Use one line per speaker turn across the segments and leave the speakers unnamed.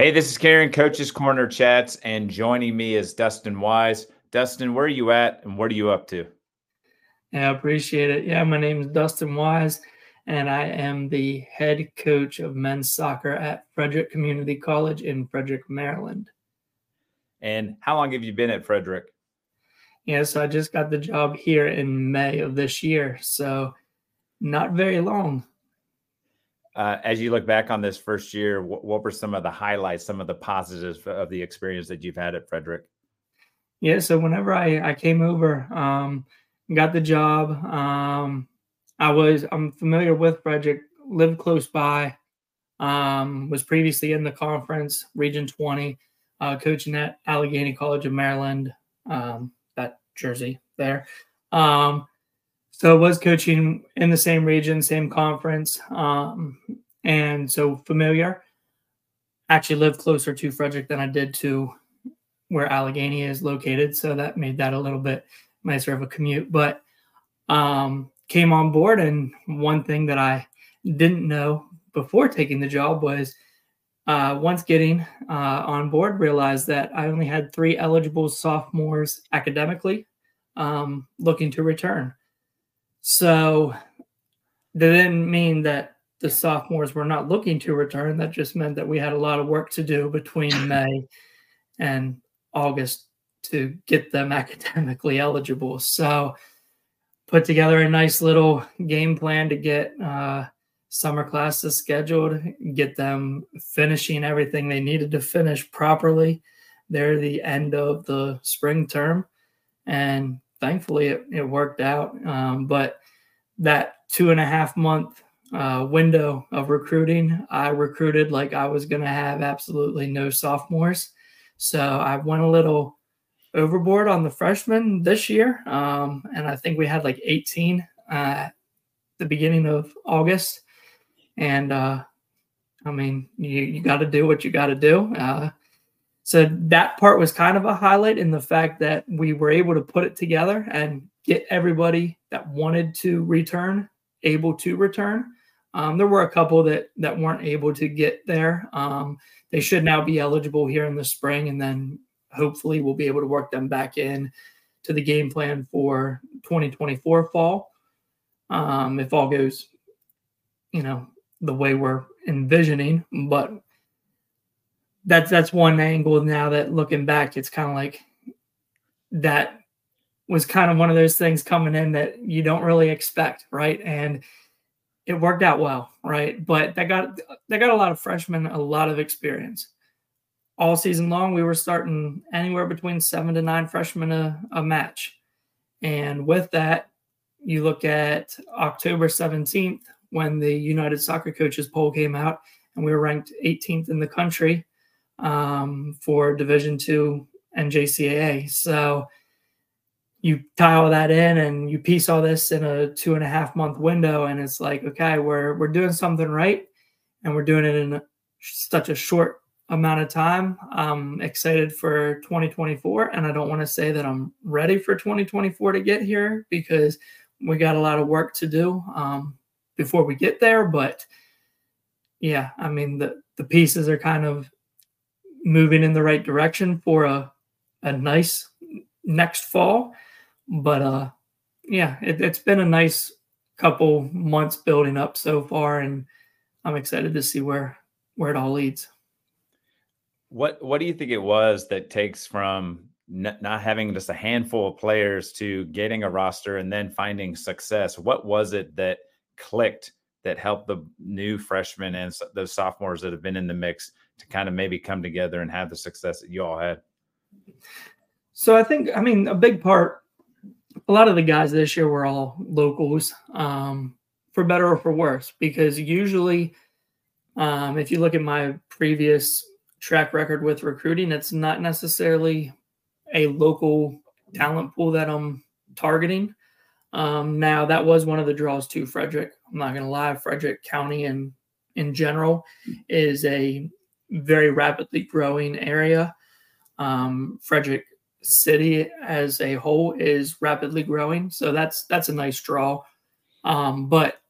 Hey, this is Karen, Coach's Corner Chats, and joining me is Dustin Wise. Dustin, where are you at and what are you up to?
Yeah, I appreciate it. Yeah, my name is Dustin Wise, and I am the head coach of men's soccer at Frederick Community College in Frederick, Maryland.
And how long have you been at Frederick?
Yeah, so I just got the job here in May of this year. So not very long.
Uh, as you look back on this first year, what, what, were some of the highlights, some of the positives of the experience that you've had at Frederick?
Yeah, so whenever I, I came over, um, got the job, um, I was I'm familiar with Frederick, lived close by, um, was previously in the conference, Region 20, uh, coaching at Allegheny College of Maryland, um, that Jersey there. Um, so I was coaching in the same region, same conference, um, and so familiar. Actually, lived closer to Frederick than I did to where Allegheny is located, so that made that a little bit nicer of a commute. But um, came on board, and one thing that I didn't know before taking the job was uh, once getting uh, on board, realized that I only had three eligible sophomores academically um, looking to return. So that didn't mean that the sophomores were not looking to return. That just meant that we had a lot of work to do between May and August to get them academically eligible. So put together a nice little game plan to get uh, summer classes scheduled, get them finishing everything they needed to finish properly. They're the end of the spring term and thankfully it, it worked out. Um, but that two and a half month uh, window of recruiting, I recruited like I was going to have absolutely no sophomores. So I went a little overboard on the freshmen this year. Um, and I think we had like 18 uh, at the beginning of August. And uh, I mean, you, you got to do what you got to do. Uh, so that part was kind of a highlight in the fact that we were able to put it together and get everybody that wanted to return able to return. Um, there were a couple that that weren't able to get there. Um, they should now be eligible here in the spring, and then hopefully we'll be able to work them back in to the game plan for 2024 fall. Um, if all goes, you know, the way we're envisioning, but that's that's one angle now that looking back, it's kind of like that was kind of one of those things coming in that you don't really expect, right? And it worked out well, right? But that got that got a lot of freshmen a lot of experience. All season long, we were starting anywhere between seven to nine freshmen a, a match. And with that, you look at October 17th when the United Soccer Coaches poll came out, and we were ranked 18th in the country um, for Division two and JCAA. So you tie all that in and you piece all this in a two and a half month window, and it's like, okay, we're we're doing something right, and we're doing it in such a short amount of time. I'm excited for 2024, and I don't want to say that I'm ready for 2024 to get here because we got a lot of work to do um, before we get there. But yeah, I mean the the pieces are kind of moving in the right direction for a a nice next fall. But uh yeah, it, it's been a nice couple months building up so far, and I'm excited to see where where it all leads.
What what do you think it was that takes from not having just a handful of players to getting a roster and then finding success? What was it that clicked that helped the new freshmen and those sophomores that have been in the mix to kind of maybe come together and have the success that you all had?
So I think, I mean, a big part, a lot of the guys this year were all locals, um, for better or for worse, because usually, um, if you look at my previous track record with recruiting, it's not necessarily a local talent pool that I'm targeting. Um, now that was one of the draws to Frederick. I'm not going to lie, Frederick County and in general is a very rapidly growing area. Um, Frederick City as a whole is rapidly growing, so that's that's a nice draw. Um, but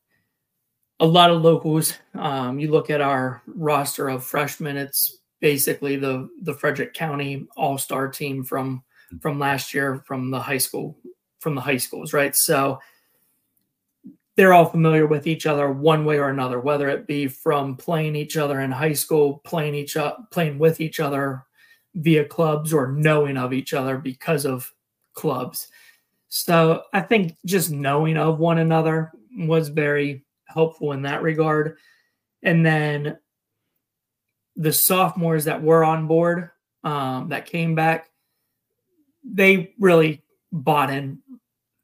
a lot of locals. Um, you look at our roster of freshmen; it's basically the the Frederick County All Star team from from last year from the high school from the high schools, right? So they're all familiar with each other one way or another, whether it be from playing each other in high school, playing each playing with each other via clubs, or knowing of each other because of clubs. So I think just knowing of one another was very helpful in that regard. And then the sophomores that were on board um, that came back, they really bought in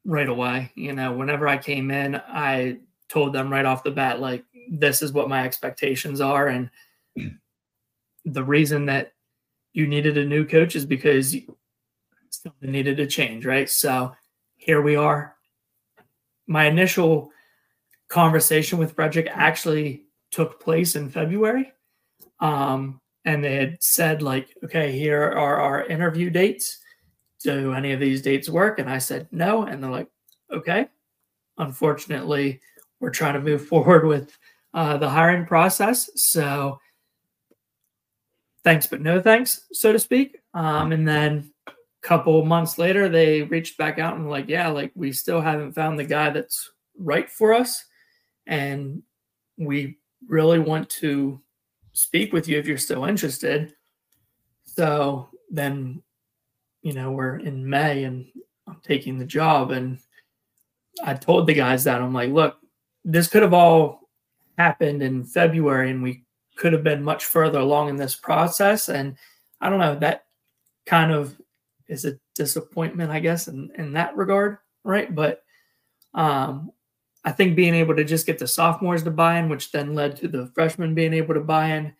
right away. You know, whenever I came in, I told them right off the bat, like, this is what my expectations are. And the reason that you needed a new coach is because something needed to change, right? So here we are. My initial conversation with Frederick actually took place in February. Um, and they had said, like, okay, here are our interview dates. Do any of these dates work? And I said no. And they're like, okay. Unfortunately, we're trying to move forward with uh, the hiring process. So thanks, but no thanks, so to speak. Um, and then a couple months later, they reached back out and like, yeah, like we still haven't found the guy that's right for us. And we really want to speak with you if you're still interested. So then, you know, we're in May and I'm taking the job. And I told the guys that I'm like, look, this could have all happened in February and we could have been much further along in this process. And I don't know, that kind of is a disappointment, I guess, in, in that regard. Right. But um, I think being able to just get the sophomores to buy in, which then led to the freshmen being able to buy in,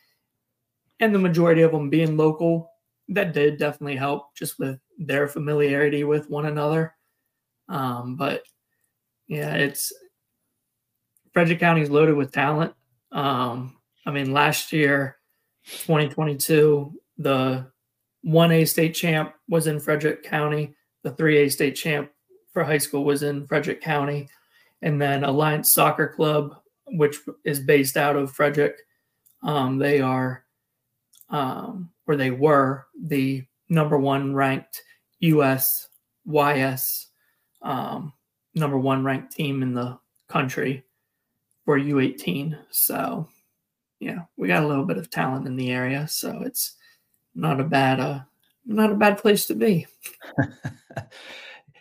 and the majority of them being local, that did definitely help just with their familiarity with one another. Um, but yeah, it's Frederick County is loaded with talent. Um, I mean, last year, 2022, the 1A state champ was in Frederick County. The 3A state champ for high school was in Frederick County and then Alliance Soccer Club, which is based out of Frederick. Um, they are, um, or they were, the number one ranked U.S. YS um, number one ranked team in the country for U18. So, yeah, we got a little bit of talent in the area, so it's not a bad uh, not a bad place to be.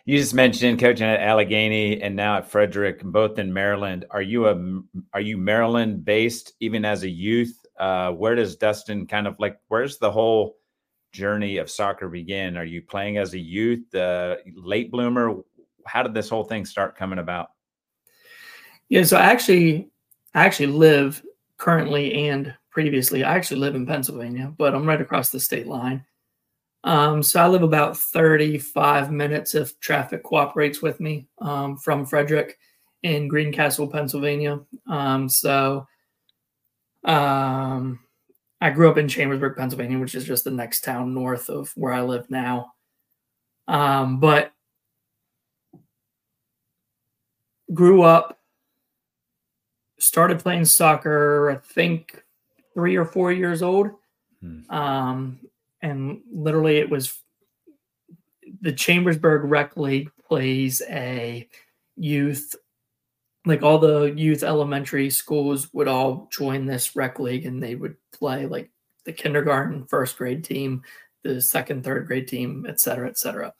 You just mentioned coaching at Allegheny and now at Frederick, both in Maryland. Are you a are you Maryland based even as a youth? Uh, where does Dustin kind of like where's the whole journey of soccer begin? Are you playing as a youth, uh, late bloomer? How did this whole thing start coming about?
Yeah, so I actually I actually live currently and previously. I actually live in Pennsylvania, but I'm right across the state line. Um, so I live about 35 minutes if traffic cooperates with me um, from Frederick in Greencastle, Pennsylvania. Um, so um, I grew up in Chambersburg, Pennsylvania, which is just the next town north of where I live now. Um, but grew up, started playing soccer, I think three or four years old. Hmm. Um, and literally it was the Chambersburg Rec League plays a youth like all the youth elementary schools would all join this rec league and they would play like the kindergarten first grade team the second third grade team et cetera et cetera.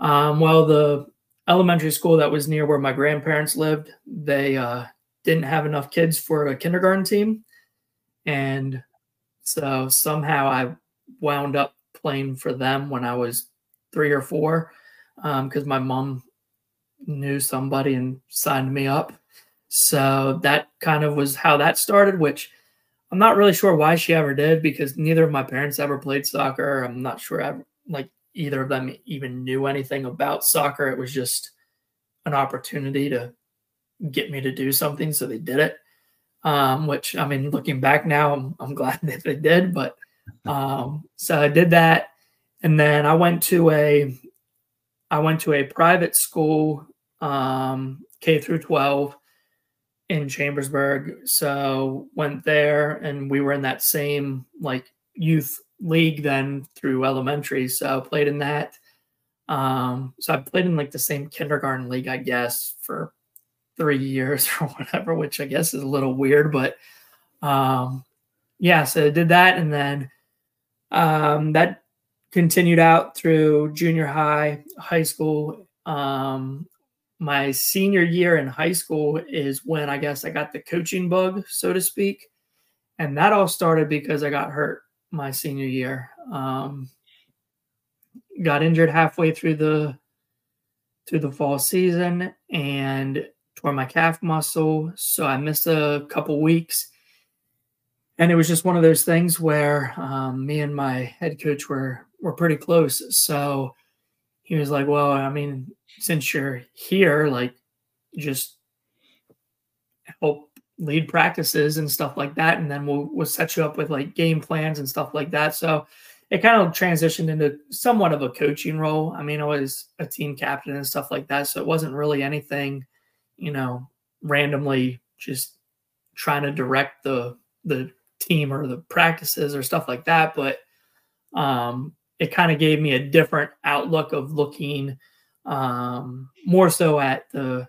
Um, well the elementary school that was near where my grandparents lived they uh, didn't have enough kids for a kindergarten team. And so somehow i wound up playing for them when I was three or four because um, my mom knew somebody and signed me up. So that kind of was how that started, which I'm not really sure why she ever did because neither of my parents ever played soccer. I'm not sure ever, like either of them even knew anything about soccer. It was just an opportunity to get me to do something. So they did it. Um, which I mean, looking back now, I'm, I'm glad that they did, but um, so I did that, and then I went to a I went to a private school, um, K through twelve, in Chambersburg. So went there, and we were in that same like youth league then through elementary. So played in that. Um, so I played in like the same kindergarten league, I guess, for three years or whatever, which I guess is a little weird, but um, yeah, so I did that. And then um, that continued out through junior high, high school. Um, my senior year in high school is when I guess I got the coaching bug, so to speak. And that all started because I got hurt my senior year. Um, got injured halfway through the through the fall season and tore my calf muscle. So I missed a couple weeks. And it was just one of those things where um, me and my head coach were were pretty close. So he was like, "Well, I mean, since you're here, like, just help lead practices and stuff like that, and then we'll we'll set you up with like game plans and stuff like that." So it kind of transitioned into somewhat of a coaching role. I mean, I was a team captain and stuff like that, so it wasn't really anything, you know, randomly just trying to direct the the team or the practices or stuff like that. But um, it kind of gave me a different outlook of looking um, more so at the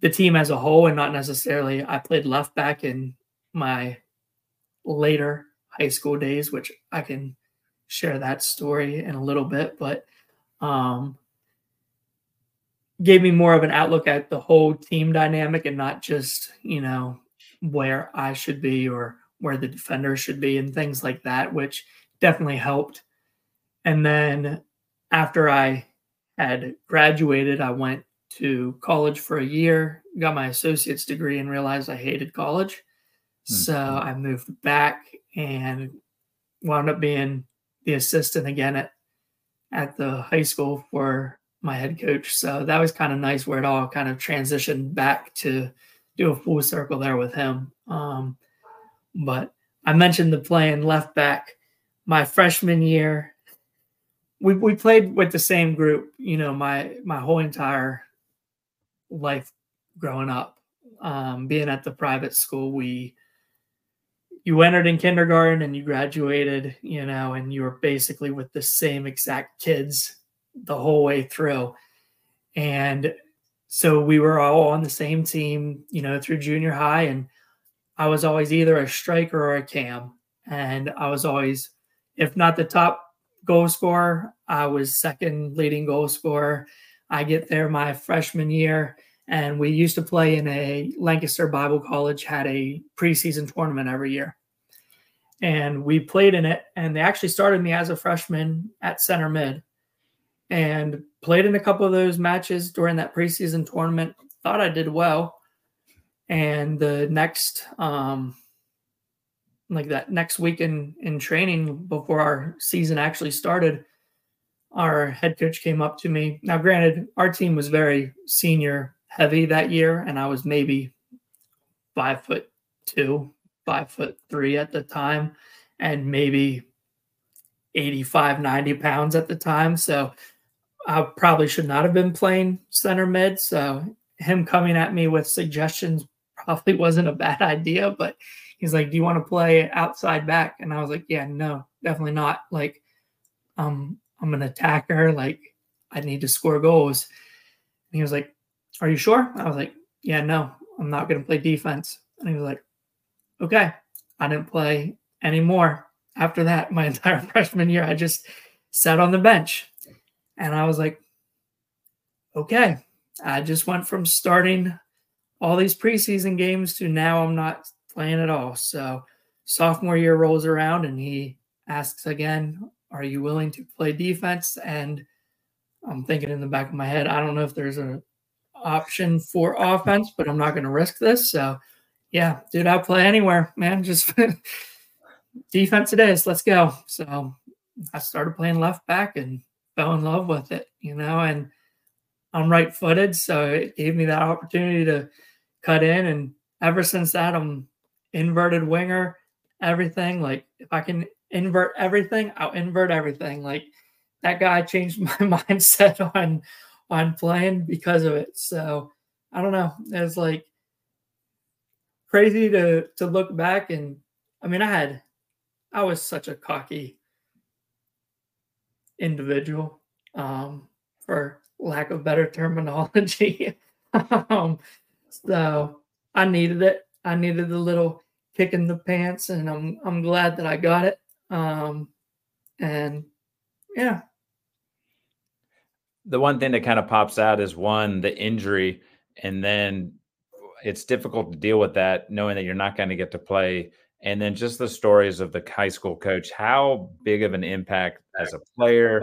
the team as a whole and not necessarily I played left back in my later high school days, which I can share that story in a little bit, but um, gave me more of an outlook at the whole team dynamic and not just, you know, where I should be or where the defender should be and things like that, which definitely helped. And then after I had graduated, I went to college for a year, got my associate's degree, and realized I hated college. Mm-hmm. So I moved back and wound up being the assistant again at at the high school for my head coach. So that was kind of nice where it all kind of transitioned back to do a full circle there with him. Um, but I mentioned the playing left back my freshman year we we played with the same group, you know, my my whole entire life growing up. Um, being at the private school, we you entered in kindergarten and you graduated, you know, and you were basically with the same exact kids the whole way through. And so we were all on the same team, you know, through junior high. And I was always either a striker or a cam. And I was always, if not the top goal scorer. I was second leading goal scorer. I get there my freshman year, and we used to play in a Lancaster Bible College had a preseason tournament every year, and we played in it. And they actually started me as a freshman at center mid, and played in a couple of those matches during that preseason tournament. Thought I did well, and the next um, like that next week in in training before our season actually started our head coach came up to me. Now granted our team was very senior heavy that year and i was maybe five foot two five foot three at the time and maybe 85 90 pounds at the time. So i probably should not have been playing center mid. So him coming at me with suggestions probably wasn't a bad idea but he's like, "Do you want to play outside back?" And I was like, "Yeah, no, definitely not. Like, um, I'm an attacker. Like, I need to score goals." And he was like, "Are you sure?" I was like, "Yeah, no, I'm not going to play defense." And he was like, "Okay." I didn't play anymore after that. My entire freshman year, I just sat on the bench, and I was like, "Okay." I just went from starting all these preseason games to now I'm not playing at all. So sophomore year rolls around and he asks again, Are you willing to play defense? And I'm thinking in the back of my head, I don't know if there's an option for offense, but I'm not going to risk this. So yeah, dude, I'll play anywhere, man. Just defense it is. Let's go. So I started playing left back and fell in love with it, you know, and I'm right footed. So it gave me that opportunity to cut in. And ever since that, I'm inverted winger, everything. Like if I can invert everything, I'll invert everything. Like that guy changed my mindset on on playing because of it. So I don't know. It's like crazy to to look back and I mean I had I was such a cocky individual, um, for lack of better terminology. um, so I needed it. I needed the little kick in the pants, and I'm I'm glad that I got it. Um, and yeah.
The one thing that kind of pops out is one, the injury, and then it's difficult to deal with that knowing that you're not going to get to play. And then just the stories of the high school coach, how big of an impact as a player,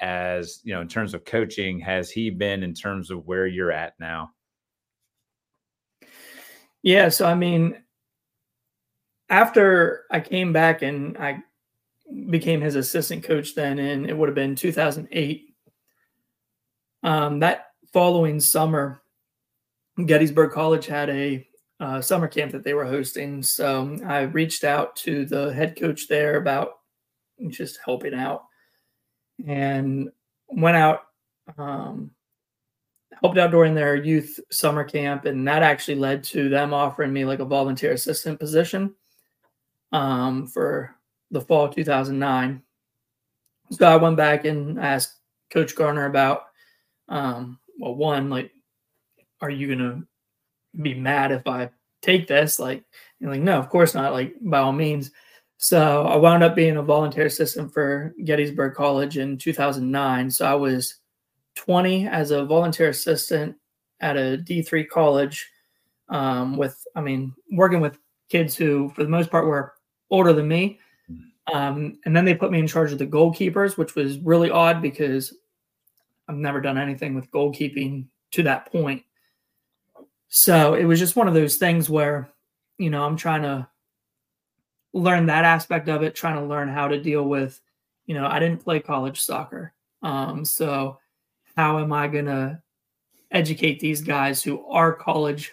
as you know, in terms of coaching, has he been in terms of where you're at now?
Yeah, so I mean, after I came back and I became his assistant coach then, and it would have been 2008. Um, that following summer, Gettysburg College had a uh, summer camp that they were hosting. So I reached out to the head coach there about just helping out and went out, um, helped out during their youth summer camp. And that actually led to them offering me like a volunteer assistant position um, for the fall 2009. So I went back and asked Coach Garner about, um, well, one, like, are you going to be mad if I take this? Like, like, no, of course not. Like, by all means. So I wound up being a volunteer assistant for Gettysburg College in 2009. So I was 20 as a volunteer assistant at a D3 college um, with, I mean, working with kids who, for the most part, were older than me. Um, and then they put me in charge of the goalkeepers, which was really odd because I've never done anything with goalkeeping to that point. So it was just one of those things where, you know, I'm trying to learn that aspect of it, trying to learn how to deal with, you know, I didn't play college soccer. Um, so how am I going to educate these guys who are college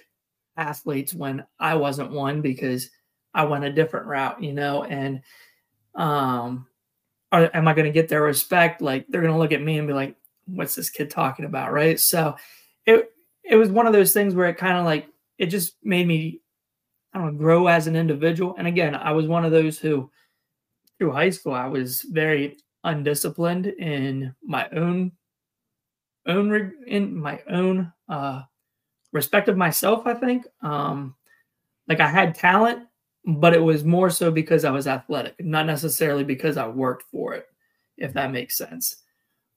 athletes when I wasn't one because I went a different route, you know, and um, are, am I going to get their respect? Like they're going to look at me and be like, what's this kid talking about? Right. So it, it was one of those things where it kind of like, it just made me, I don't know, grow as an individual. And again, I was one of those who through high school, I was very undisciplined in my own, own, in my own, uh, respect of myself, I think. Um, like I had talent, but it was more so because I was athletic, not necessarily because I worked for it, if that makes sense.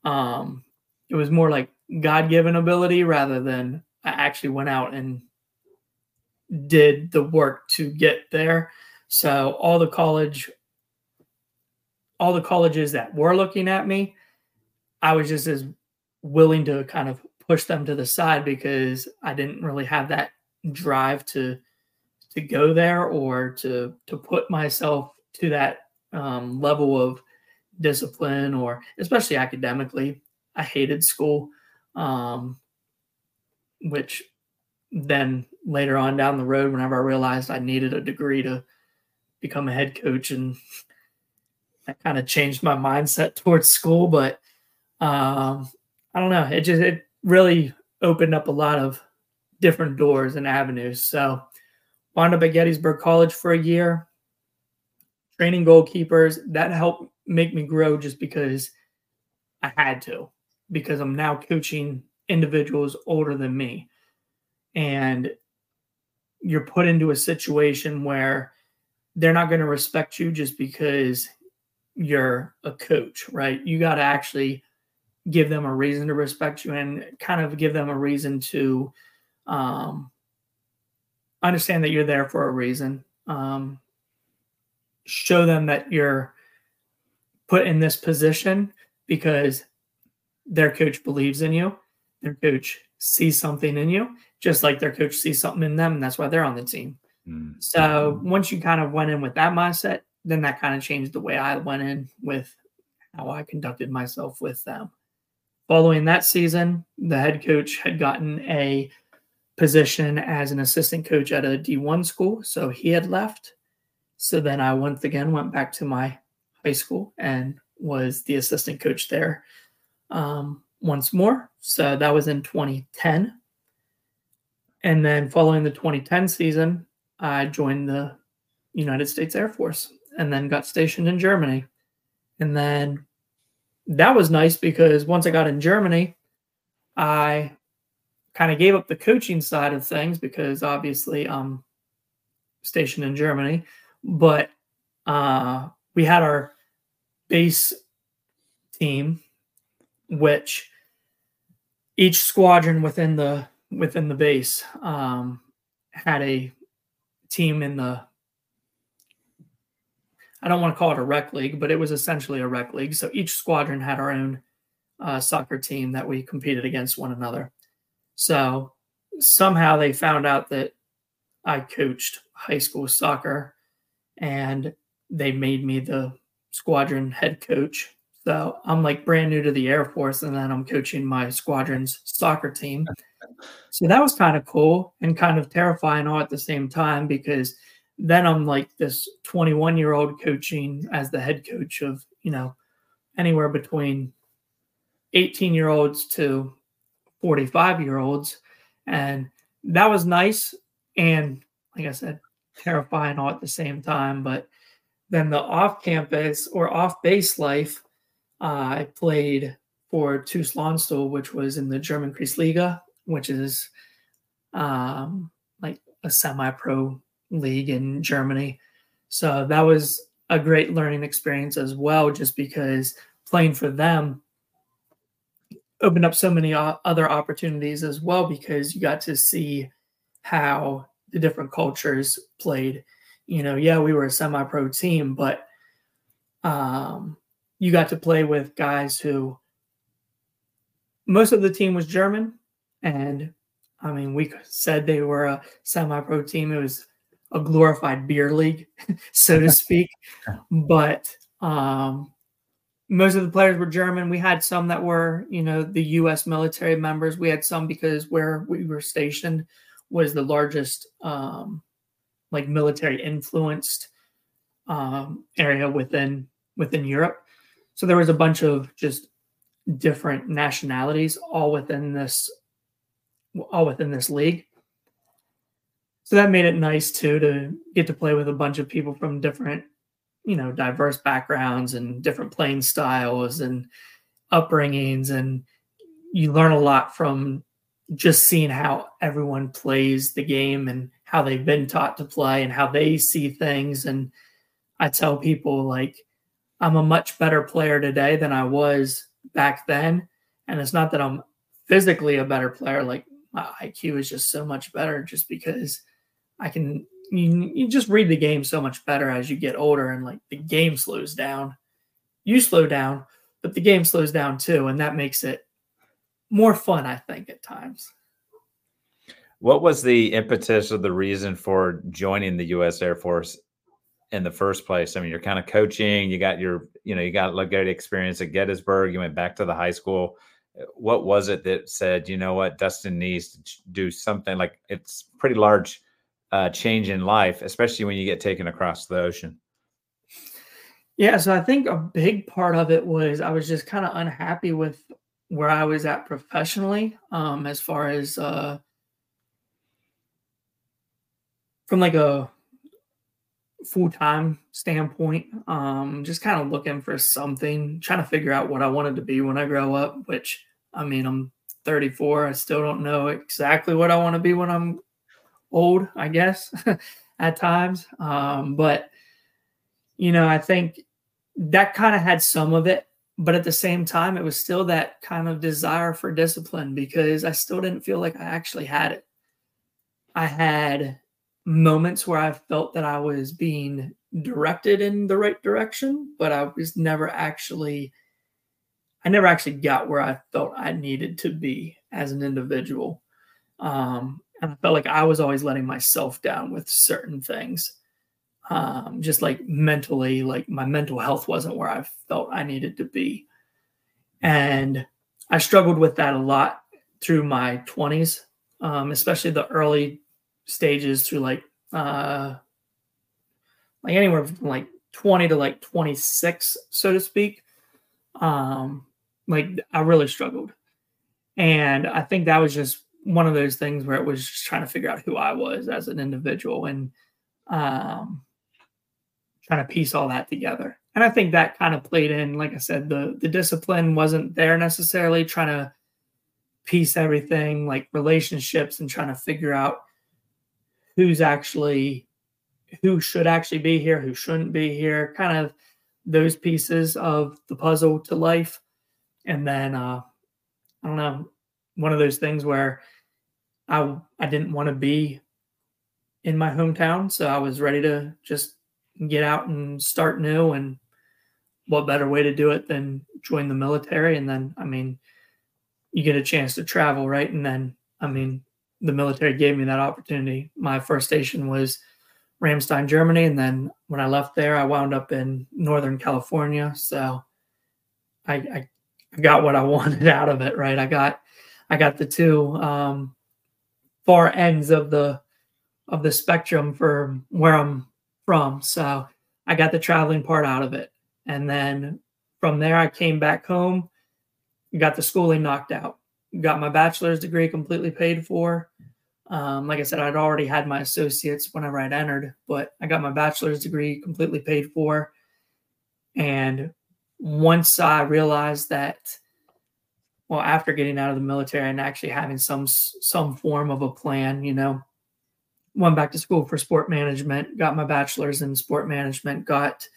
Um, it was more like God given ability rather than I actually went out and did the work to get there. So all the college, all the colleges that were looking at me, I was just as willing to kind of push them to the side because I didn't really have that drive to to go there or to to put myself to that um, level of discipline or especially academically. I hated school, um, which then later on down the road, whenever I realized I needed a degree to become a head coach, and that kind of changed my mindset towards school. But um, I don't know, it just it really opened up a lot of different doors and avenues. So wound up at Gettysburg College for a year, training goalkeepers. That helped make me grow just because I had to, because I'm now coaching individuals older than me. And you're put into a situation where they're not going to respect you just because you're a coach, right? You got to actually give them a reason to respect you and kind of give them a reason to um, understand that you're there for a reason. Um, show them that you're put in this position because their coach believes in you. Their coach sees something in you, just like their coach sees something in them, and that's why they're on the team. Mm-hmm. So once you kind of went in with that mindset, then that kind of changed the way I went in with how I conducted myself with them. Following that season, the head coach had gotten a position as an assistant coach at a D1 school. So he had left. So then I once again went back to my high school and was the assistant coach there um, once more. So that was in 2010. And then following the 2010 season, I joined the United States Air Force and then got stationed in Germany. And then that was nice because once I got in Germany, I kind of gave up the coaching side of things because obviously I'm stationed in Germany, but uh, we had our base team, which each squadron within the within the base um, had a team in the I don't want to call it a rec league, but it was essentially a rec league. So each squadron had our own uh, soccer team that we competed against one another. So somehow they found out that I coached high school soccer and they made me the squadron head coach. So I'm like brand new to the Air Force and then I'm coaching my squadron's soccer team. So that was kind of cool and kind of terrifying all at the same time because then I'm like this 21 year old coaching as the head coach of, you know, anywhere between 18 year olds to 45 year olds. And that was nice. And like I said, terrifying all at the same time. But then the off campus or off base life, uh, I played for TuS Landstuhl, which was in the German Kreisliga, which is um, like a semi pro league in Germany. So that was a great learning experience as well, just because playing for them opened up so many other opportunities as well, because you got to see how the different cultures played. You know, yeah, we were a semi pro team, but um, you got to play with guys who most of the team was German. And I mean, we said they were a semi pro team. It was a glorified beer league, so to speak. but um, most of the players were German. We had some that were, you know, the U.S. military members. We had some because where we were stationed was the largest, um, like military influenced um, area within within Europe. So there was a bunch of just different nationalities all within this all within this league. So that made it nice too to get to play with a bunch of people from different, you know, diverse backgrounds and different playing styles and upbringings. And you learn a lot from just seeing how everyone plays the game and how they've been taught to play and how they see things. And I tell people, like, I'm a much better player today than I was back then. And it's not that I'm physically a better player, like, my IQ is just so much better just because I can you, you just read the game so much better as you get older and like the game slows down. You slow down, but the game slows down too, and that makes it more fun, I think, at times.
What was the impetus or the reason for joining the U.S. Air Force in the first place? I mean, you're kind of coaching. You got your, you know, you got a great experience at Gettysburg. You went back to the high school. What was it that said, you know what, Dustin needs to do something like it's pretty large uh, change in life, especially when you get taken across the ocean?
Yeah, so I think a big part of it was I was just kind of unhappy with where I was at professionally, um, as far as uh, from like a full time standpoint. Um, just kind of looking for something, trying to figure out what I wanted to be when I grow up. Which I mean, I'm 34. I still don't know exactly what I want to be when I'm old, I guess, at times. Um, but you know, I think that kind of had some of it, but at the same time, it was still that kind of desire for discipline because I still didn't feel like I actually had it. I had moments where I felt that I was being directed in the right direction, but I was never actually I never actually got where I felt I needed to be as an individual. Um, and I felt like I was always letting myself down with certain things. Um, just like mentally, like my mental health wasn't where I felt I needed to be. And I struggled with that a lot through my 20s, um, especially the early stages through like uh like anywhere from like 20 to like 26, so to speak. Um, like I really struggled. And I think that was just one of those things where it was just trying to figure out who I was as an individual and um, trying to piece all that together. And I think that kind of played in. Like I said, the the discipline wasn't there necessarily. Trying to piece everything like relationships and trying to figure out who's actually who should actually be here, who shouldn't be here, kind of those pieces of the puzzle to life. And then uh I don't know, one of those things where I I didn't want to be in my hometown, so I was ready to just get out and start new and what better way to do it than join the military and then I mean you get a chance to travel, right? And then I mean the military gave me that opportunity. My first station was Ramstein, Germany, and then when I left there, I wound up in Northern California. So I, I, got what I wanted out of it, right? I got I got the two um, far ends of the of the spectrum for where I'm from. So I got the traveling part out of it, and then from there, I came back home, got the schooling knocked out, got my bachelor's degree completely paid for. Um, like I said, I'd already had my associates whenever I'd entered, but I got my bachelor's degree completely paid for. And once I realized that, well, after getting out of the military and actually having some some form of a plan, you know, went back to school for sport management, got my bachelor's in sport management, got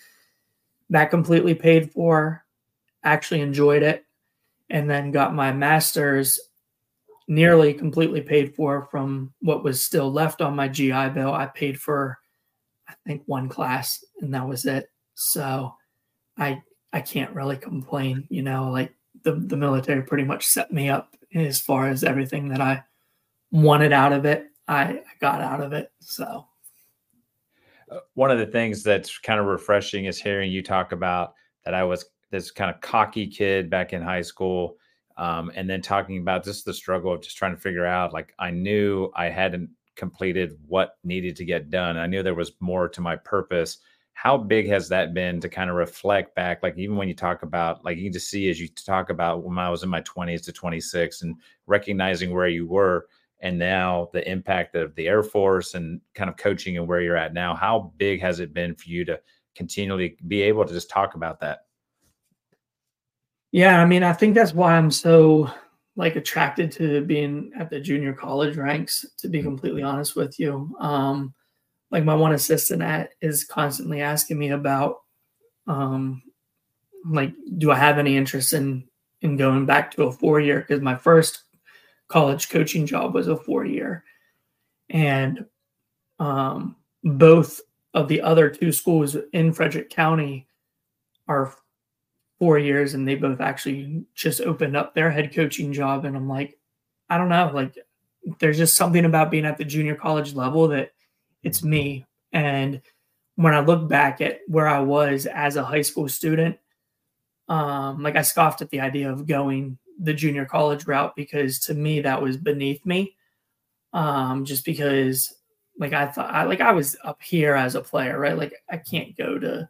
that completely paid for, actually enjoyed it, and then got my master's nearly completely paid for from what was still left on my GI Bill. I paid for, I think, one class, and that was it. So, I I can't really complain. You know, like the the military pretty much set me up as far as everything that I wanted out of it. I, got out of it. So,
uh, one of the things that's kind of refreshing is hearing you talk about that I was this kind of cocky kid back in high school um, and then talking about just the struggle of just trying to figure out like i knew i hadn't completed what needed to get done i knew there was more to my purpose how big has that been to kind of reflect back like even when you talk about like you can just see as you talk about when i was in my 20s to 26 and recognizing where you were and now the impact of the air force and kind of coaching and where you're at now how big has it been for you to continually be able to just talk about that
yeah, I mean, I think that's why I'm so like attracted to being at the junior college ranks. To be mm-hmm. completely honest with you, um, like my one assistant at is constantly asking me about, um, like, do I have any interest in in going back to a four year? Because my first college coaching job was a four year, and um, both of the other two schools in Frederick County are four years and they both actually just opened up their head coaching job. And I'm like, I don't know, like there's just something about being at the junior college level that it's me. And when I look back at where I was as a high school student, um, like I scoffed at the idea of going the junior college route because to me that was beneath me. Um, just because like I thought I like I was up here as a player, right? Like I can't go to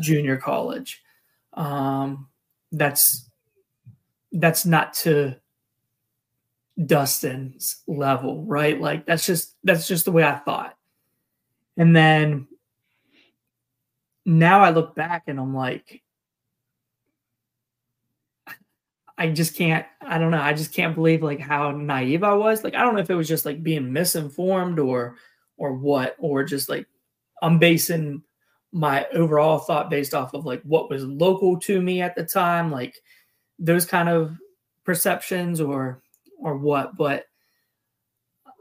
junior college um, that's that's not to Dustin's level, right? Like that's just that's just the way I thought. And then now I look back and I'm like, I just can't, I don't know, I just can't believe like how naive I was. Like I don't know if it was just like being misinformed or or what, or just like I'm basing my overall thought based off of like what was local to me at the time, like those kind of perceptions or or what. But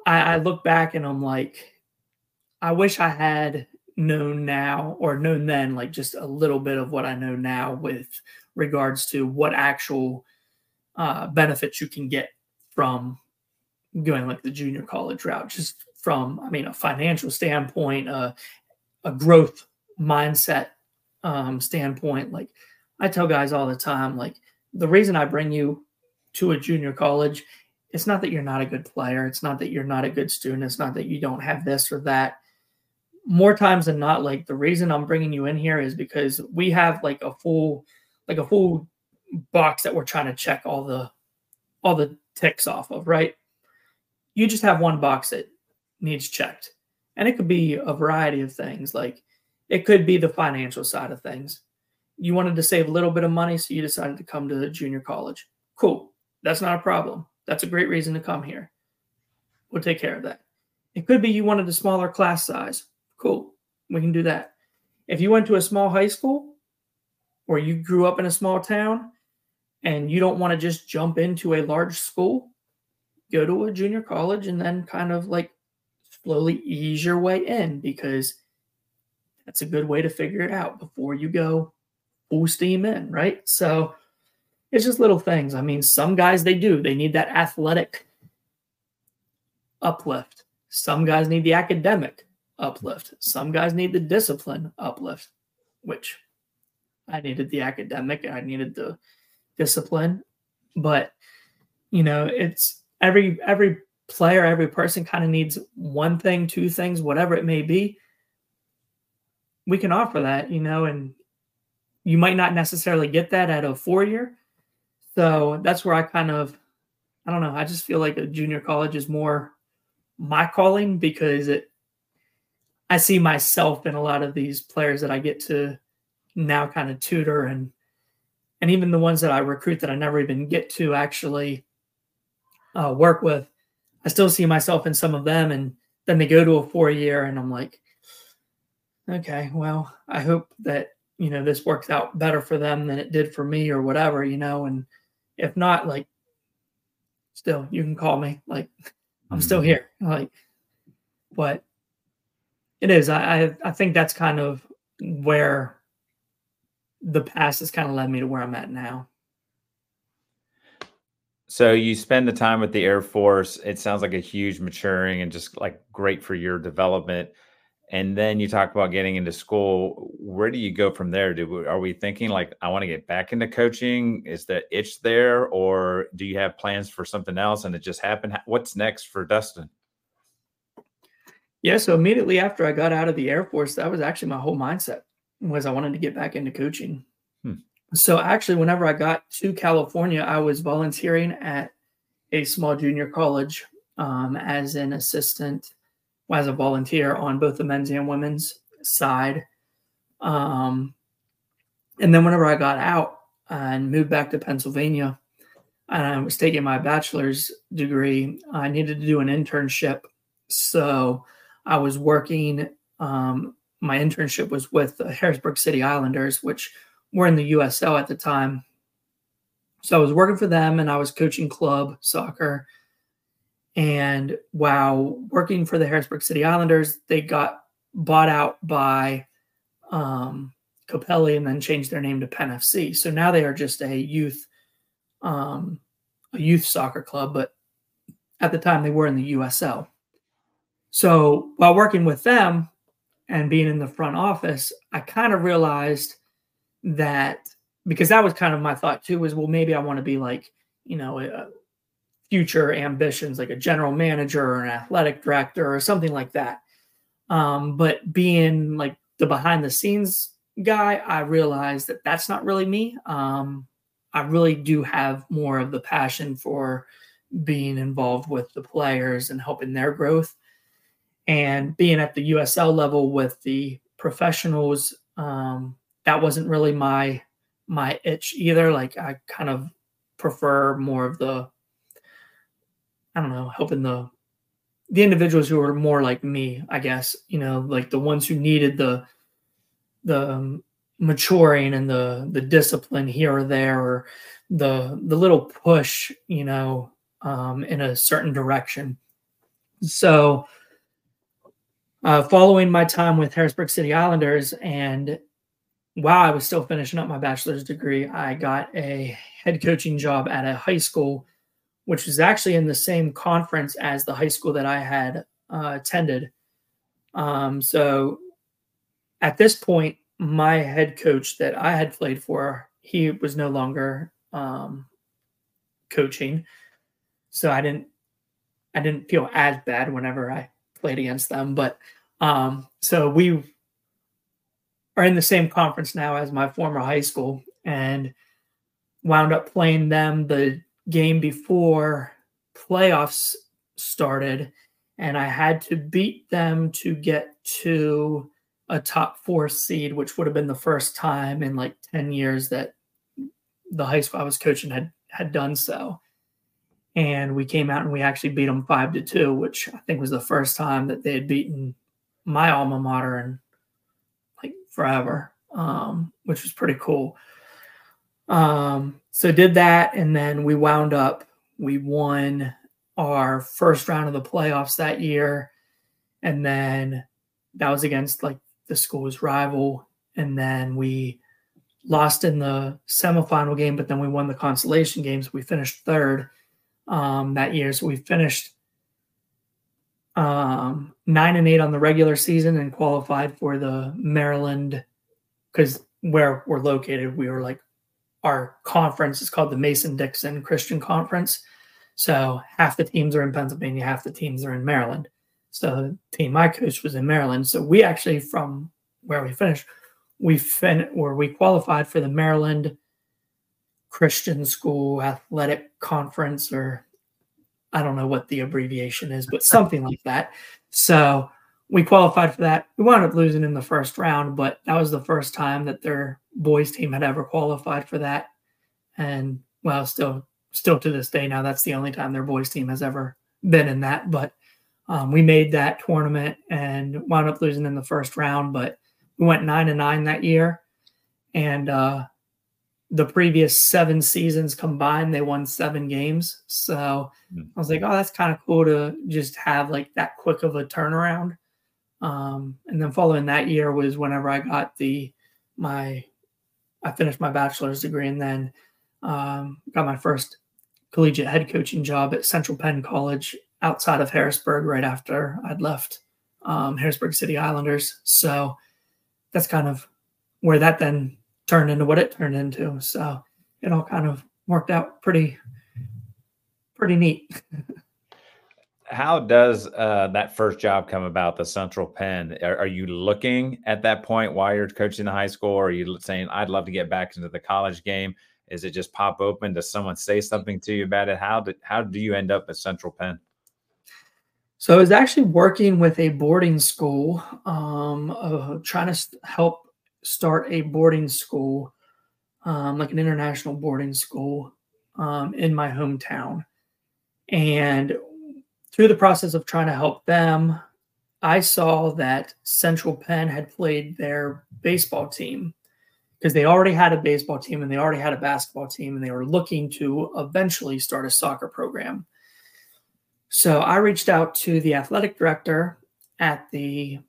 I, I look back and I'm like, I wish I had known now or known then like just a little bit of what I know now with regards to what actual uh, benefits you can get from going like the junior college route, just from I mean a financial standpoint, uh, a growth mindset um, standpoint, like I tell guys all the time, like the reason I bring you to a junior college, it's not that you're not a good player. It's not that you're not a good student. It's not that you don't have this or that. More times than not, like the reason I'm bringing you in here is because we have like a full, like a full box that we're trying to check all the, all the ticks off of, right? You just have one box that needs checked, and it could be a variety of things like It could be the financial side of things. You wanted to save a little bit of money, so you decided to come to junior college. Cool. That's not a problem. That's a great reason to come here. We'll take care of that. It could be you wanted a smaller class size. Cool. We can do that. If you went to a small high school or you grew up in a small town and you don't want to just jump into a large school, go to a junior college and then kind of like slowly ease your way in because that's a good way to figure it out before you go full steam in, right? So it's just little things. I mean, some guys they do, they need that athletic uplift. Some guys need the academic uplift. Some guys need the discipline uplift, which I needed the academic, I needed the discipline. But you know, it's every every player, every person kind of needs one thing, two things, whatever it may be. We can offer that, you know, and you might not necessarily get that at a four year. So that's where I kind of, I don't know, I just feel like a junior college is more my calling because it, I see myself in a lot of these players that I get to now kind of tutor and, and even the ones that I recruit that I never even get to actually uh, work with I still see myself in some of them, and then they go to a four year, and I'm like, okay, well, I hope that you know this works out better for them than it did for me, or whatever, you know. And if not, like, still, you can call me. Like, I'm still mm-hmm. here. Like, but it is. I I, I think that's kind of where the past has kind of led me to where I'm at now.
So you spend the time with the Air Force. It sounds like a huge maturing and just like great for your development. And then you talk about getting into school. Where do you go from there? Do we, are we thinking like I want to get back into coaching? Is that itch there, or do you have plans for something else and it just happened? What's next for Dustin?
Yeah, so immediately after I got out of the Air Force, that was actually my whole mindset was I wanted to get back into coaching. So actually, whenever I got to California, I was volunteering at a small junior college um, as an assistant, as a volunteer on both the men's and women's side. Um, and then whenever I got out and moved back to Pennsylvania, and I was taking my bachelor's degree, I needed to do an internship. So I was working. Um, my internship was with the Harrisburg City Islanders, which were in the USL at the time. So I was working for them and I was coaching club soccer. And while working for the Harrisburg City Islanders, they got bought out by um, Capelli and then changed their name to Penn FC. So now they are just a youth, um, a youth soccer club, but at the time they were in the USL. So while working with them and being in the front office, I kind of realized that because that was kind of my thought too was well maybe I want to be like you know a, future ambitions like a general manager or an athletic director or something like that. Um, but being like the behind the scenes guy, I realized that that's not really me. Um, I really do have more of the passion for being involved with the players and helping their growth. And being at the USL level with the professionals, um, that wasn't really my my itch either. Like I kind of prefer more of the I don't know, helping the the individuals who are more like me, I guess, you know, like the ones who needed the the um, maturing and the the discipline here or there or the the little push, you know, um, in a certain direction. So uh, following my time with Harrisburg City Islanders and while I was still finishing up my bachelor's degree, I got a head coaching job at a high school, which was actually in the same conference as the high school that I had uh, attended. Um, so at this point, my head coach that I had played for, he was no longer um, coaching. So I didn't, I didn't feel as bad whenever I played against them. But um, so we are in the same conference now as my former high school and wound up playing them the game before playoffs started and I had to beat them to get to a top four seed, which would have been the first time in like 10 years that the high school I was coaching had had done so. And we came out and we actually beat them five to two, which I think was the first time that they had beaten my alma mater in like forever, um, which was pretty cool. Um, so did that, and then we wound up. We won our first round of the playoffs that year, and then that was against like the school's rival, and then we lost in the semifinal game, but then we won the consolation games. We finished third um, that year, so we finished um, nine and eight on the regular season and qualified for the Maryland because where we're located, we were like our conference is called the Mason Dixon Christian Conference. So half the teams are in Pennsylvania, half the teams are in Maryland. So the team I coached was in Maryland. So we actually from where we finished, we fin where we qualified for the Maryland Christian School Athletic Conference, or I don't know what the abbreviation is, but something like that. So we qualified for that. We wound up losing in the first round, but that was the first time that their boys team had ever qualified for that. And well, still, still to this day now, that's the only time their boys team has ever been in that. But um, we made that tournament and wound up losing in the first round, but we went nine and nine that year. And uh, the previous seven seasons combined, they won seven games. So hmm. I was like, oh, that's kind of cool to just have like that quick of a turnaround. Um, and then following that year was whenever I got the my I finished my bachelor's degree and then um, got my first collegiate head coaching job at Central Penn College outside of Harrisburg right after I'd left um, Harrisburg City Islanders. So that's kind of where that then turned into what it turned into. So it all kind of worked out pretty, pretty neat.
How does uh, that first job come about, the Central Penn? Are, are, you looking at that point while you're coaching the high school? Or are you saying, I'd love to get back into the college game? Is it just pop open? Does someone say something to you about it? How did how do you end up at Central Penn?
So I was actually working with a boarding school, um, uh, trying to help start a boarding school, um, like an international boarding school, um, in my hometown. And through the process of trying to help them, I saw that Central Penn had played their baseball team because they already had a baseball team and they already had a basketball team and they were looking to eventually start a soccer program. So I reached out to the athletic director at the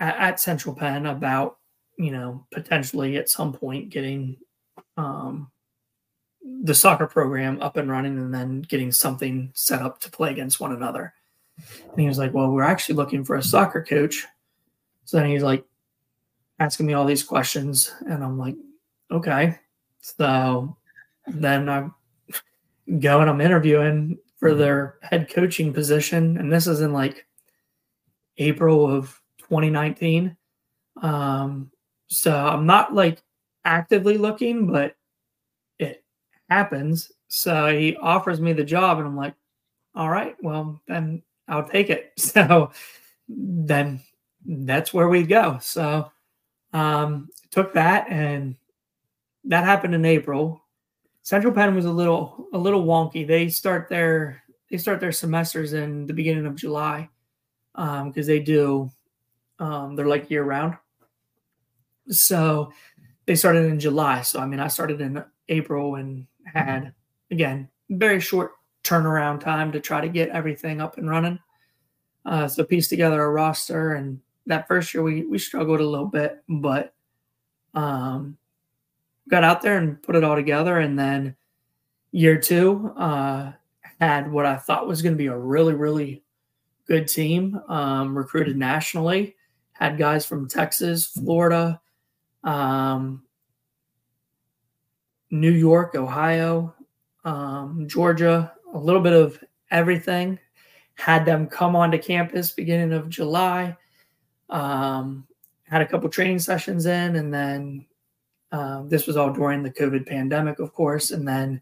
at, at Central Penn about you know potentially at some point getting um, the soccer program up and running and then getting something set up to play against one another. And he was like, "Well, we're actually looking for a soccer coach." So then he's like asking me all these questions, and I'm like, "Okay." So then I'm going, I'm interviewing for mm-hmm. their head coaching position, and this is in like April of 2019. Um, so I'm not like actively looking, but it happens. So he offers me the job, and I'm like, all right, well, then I'll take it. So then that's where we go. So um, took that, and that happened in April. Central Penn was a little a little wonky. They start their they start their semesters in the beginning of July um, because um, they do um, they're like year round. So they started in July. So I mean, I started in April and had again very short turnaround time to try to get everything up and running. Uh, so piece together a roster, and that first year we we struggled a little bit, but um, got out there and put it all together. And then year two, uh, had what I thought was going to be a really, really good team, um, recruited nationally, had guys from Texas, Florida, um, New York, Ohio, um, Georgia, a little bit of everything. Had them come onto campus beginning of July. Um, had a couple training sessions in, and then um, this was all during the COVID pandemic, of course, and then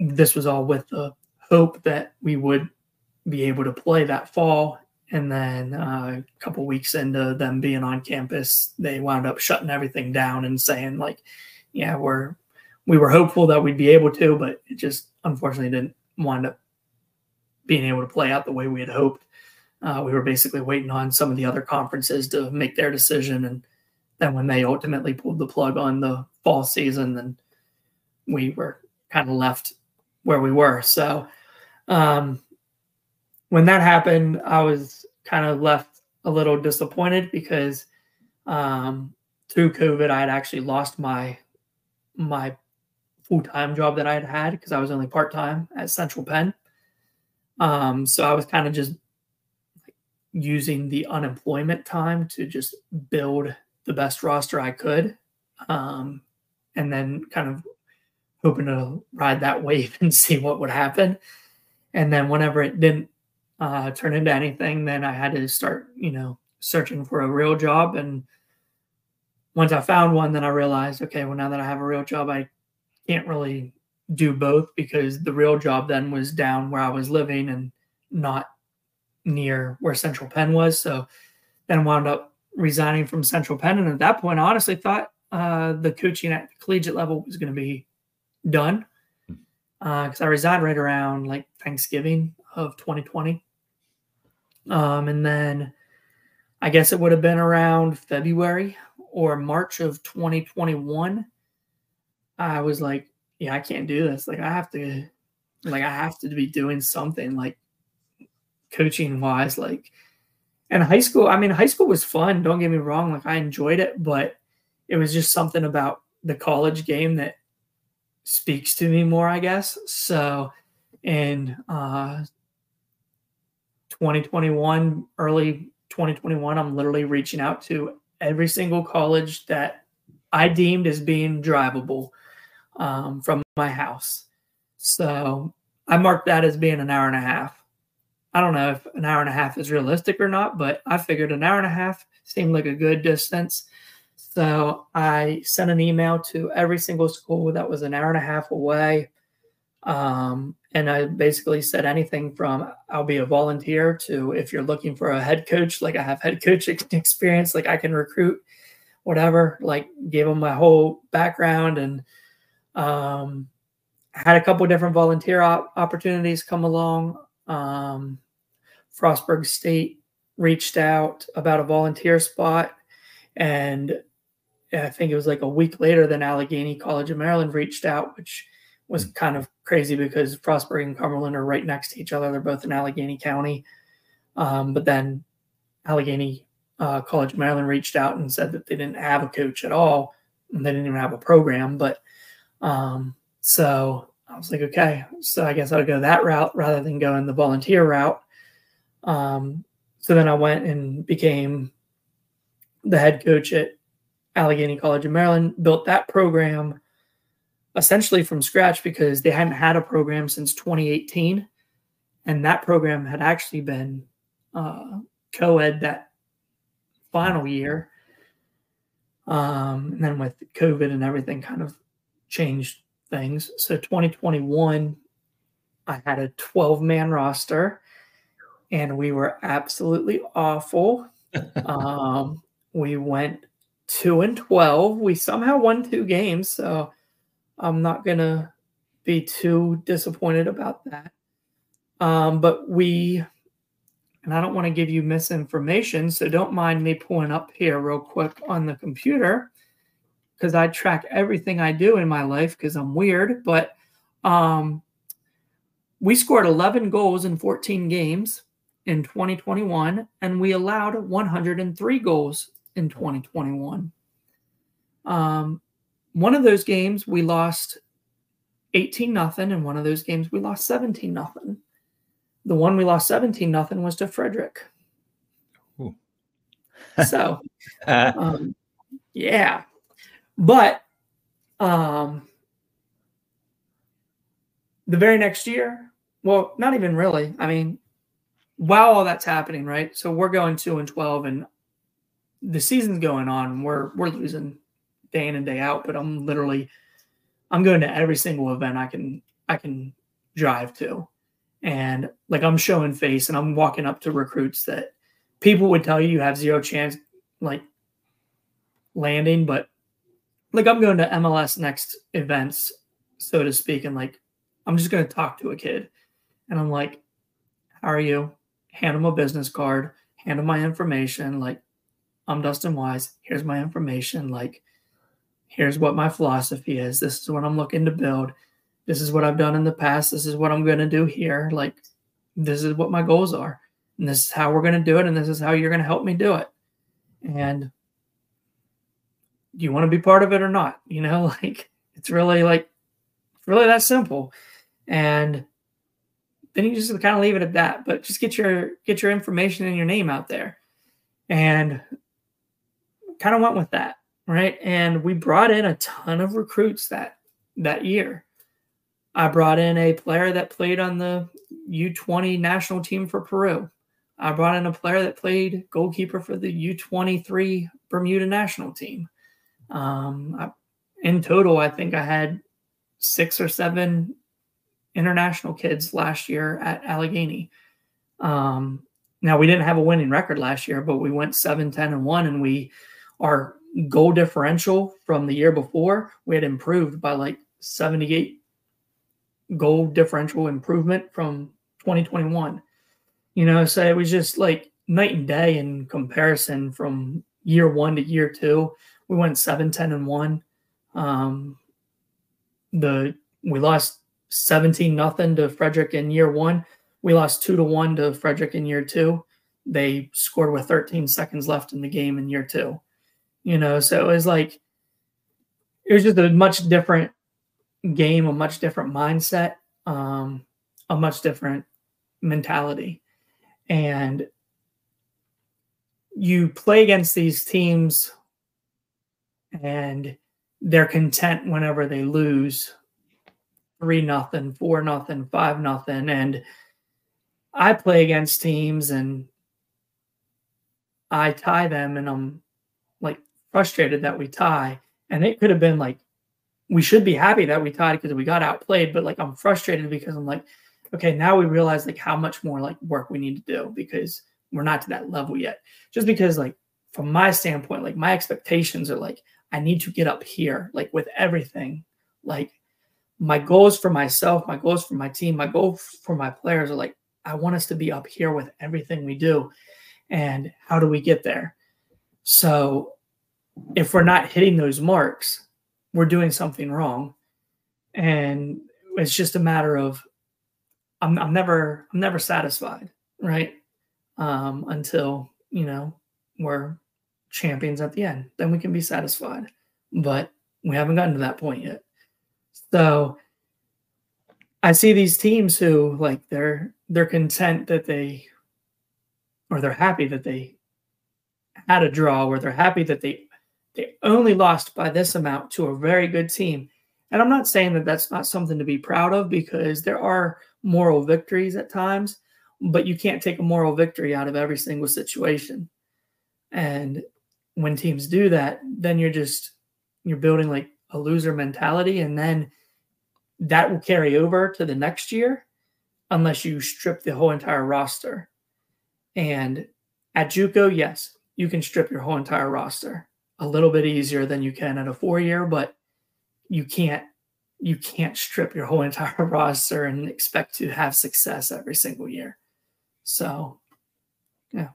this was all with the hope that we would be able to play that fall And then uh, a couple weeks into them being on campus, they wound up shutting everything down and saying like, "Yeah, we're we were hopeful that we'd be able to, but it just unfortunately didn't wind up being able to play out the way we had hoped." Uh, we were basically waiting on some of the other conferences to make their decision, and then when they ultimately pulled the plug on the fall season, then we were kind of left where we were. So um, when that happened, I was kind of left a little disappointed because um, through COVID, I had actually lost my my full time job that I had had because I was only part time at Central Penn. Um, so I was kind of just using the unemployment time to just build the best roster I could, um, and then kind of hoping to ride that wave and see what would happen. And then whenever it didn't uh, turn into anything, then I had to start, you know, searching for a real job. And once I found one, then I realized, okay, well, now that I have a real job, I can't really do both because the real job then was down where I was living and not near where Central Penn was. So then wound up resigning from Central Penn. And at that point, I honestly thought uh, the coaching at the collegiate level was going to be done because uh, I resigned right around like Thanksgiving of 2020. Um, and then I guess it would have been around February or March of 2021. I was like, yeah, I can't do this. Like, I have to, like, I have to be doing something like coaching wise. Like, and high school, I mean, high school was fun. Don't get me wrong. Like, I enjoyed it, but it was just something about the college game that speaks to me more, I guess. So and uh, 2021, early 2021, I'm literally reaching out to every single college that I deemed as being drivable um, from my house. So I marked that as being an hour and a half. I don't know if an hour and a half is realistic or not, but I figured an hour and a half seemed like a good distance. So I sent an email to every single school that was an hour and a half away. Um, and I basically said anything from I'll be a volunteer to if you're looking for a head coach, like I have head coach experience, like I can recruit, whatever. Like gave them my whole background and um, had a couple different volunteer op- opportunities come along. Um, Frostburg State reached out about a volunteer spot, and I think it was like a week later, then Allegheny College of Maryland reached out, which was mm. kind of crazy because Frostburg and Cumberland are right next to each other. They're both in Allegany County. Um, but then Allegheny uh, College of Maryland reached out and said that they didn't have a coach at all. And they didn't even have a program. But um, so I was like, okay, so I guess I'll go that route rather than going the volunteer route. Um, so then I went and became the head coach at Allegheny College of Maryland, built that program essentially from scratch because they hadn't had a program since 2018. And that program had actually been uh, co ed that final year. Um, and then with COVID and everything kind of changed things. So 2021, I had a 12 man roster and we were absolutely awful. um, we went two and 12. We somehow won two games. So I'm not going to be too disappointed about that. Um, but we, and I don't want to give you misinformation, so don't mind me pulling up here real quick on the computer because I track everything I do in my life because I'm weird. But um, we scored 11 goals in 14 games in 2021, and we allowed 103 goals in 2021. Um, one of those games we lost 18 nothing, and one of those games we lost 17 nothing. The one we lost 17 nothing was to Frederick. so, um, yeah, but um, the very next year, well, not even really. I mean, while all that's happening, right? So we're going two and 12, and the season's going on. We're we're losing day in and day out, but I'm literally I'm going to every single event I can I can drive to. And like I'm showing face and I'm walking up to recruits that people would tell you you have zero chance like landing, but like I'm going to MLS next events, so to speak, and like I'm just going to talk to a kid, and I'm like, "How are you?" Hand him a business card, hand him my information. Like, I'm Dustin Wise. Here's my information. Like, here's what my philosophy is. This is what I'm looking to build. This is what I've done in the past. This is what I'm going to do here. Like, this is what my goals are. And this is how we're going to do it. And this is how you're going to help me do it. And do you want to be part of it or not? You know, like it's really like really that simple. And then you just kind of leave it at that. But just get your get your information and your name out there. And kind of went with that. Right. And we brought in a ton of recruits that that year. I brought in a player that played on the U20 national team for Peru. I brought in a player that played goalkeeper for the U23 Bermuda national team. Um, I, in total, I think I had six or seven international kids last year at Allegheny. Um, now we didn't have a winning record last year, but we went 7, 10, and 1, and we our goal differential from the year before, we had improved by like 78 goal differential improvement from 2021. You know, so it was just like night and day in comparison from year one to year two. We went 7 10 and 1 um the we lost 17 nothing to frederick in year one. We lost 2 to 1 to frederick in year two. They scored with 13 seconds left in the game in year two you know so it was like it was just a much different game a much different mindset um a much different mentality and you play against these teams and they're content whenever they lose three nothing, four nothing, five nothing. And I play against teams and I tie them and I'm like frustrated that we tie. And it could have been like we should be happy that we tied because we got outplayed, but like I'm frustrated because I'm like, okay, now we realize like how much more like work we need to do because we're not to that level yet. Just because like from my standpoint, like my expectations are like I need to get up here, like with everything. Like my goals for myself, my goals for my team, my goal for my players are like, I want us to be up here with everything we do. And how do we get there? So if we're not hitting those marks, we're doing something wrong. And it's just a matter of I'm, I'm never I'm never satisfied, right? Um, until you know we're champions at the end. Then we can be satisfied. But we haven't gotten to that point yet. So I see these teams who like they're they're content that they or they're happy that they had a draw or they're happy that they they only lost by this amount to a very good team. And I'm not saying that that's not something to be proud of because there are moral victories at times, but you can't take a moral victory out of every single situation. And when teams do that, then you're just you're building like a loser mentality, and then that will carry over to the next year unless you strip the whole entire roster. And at JUCO, yes, you can strip your whole entire roster a little bit easier than you can at a four year, but you can't you can't strip your whole entire roster and expect to have success every single year. So, yeah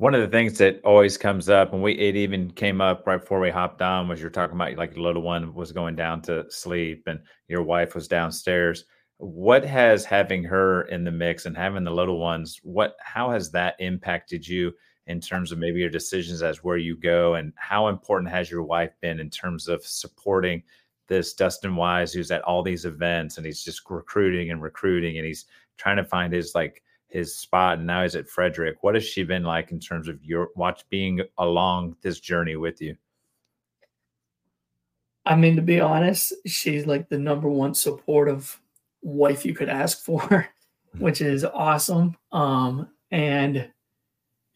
one of the things that always comes up, and we it even came up right before we hopped on, was you're talking about like the little one was going down to sleep and your wife was downstairs. What has having her in the mix and having the little ones, what how has that impacted you in terms of maybe your decisions as where you go and how important has your wife been in terms of supporting this Dustin Wise who's at all these events and he's just recruiting and recruiting and he's trying to find his like his spot and now he's at Frederick. What has she been like in terms of your watch being along this journey with you?
I mean, to be honest, she's like the number one supportive wife you could ask for, which is awesome. Um, and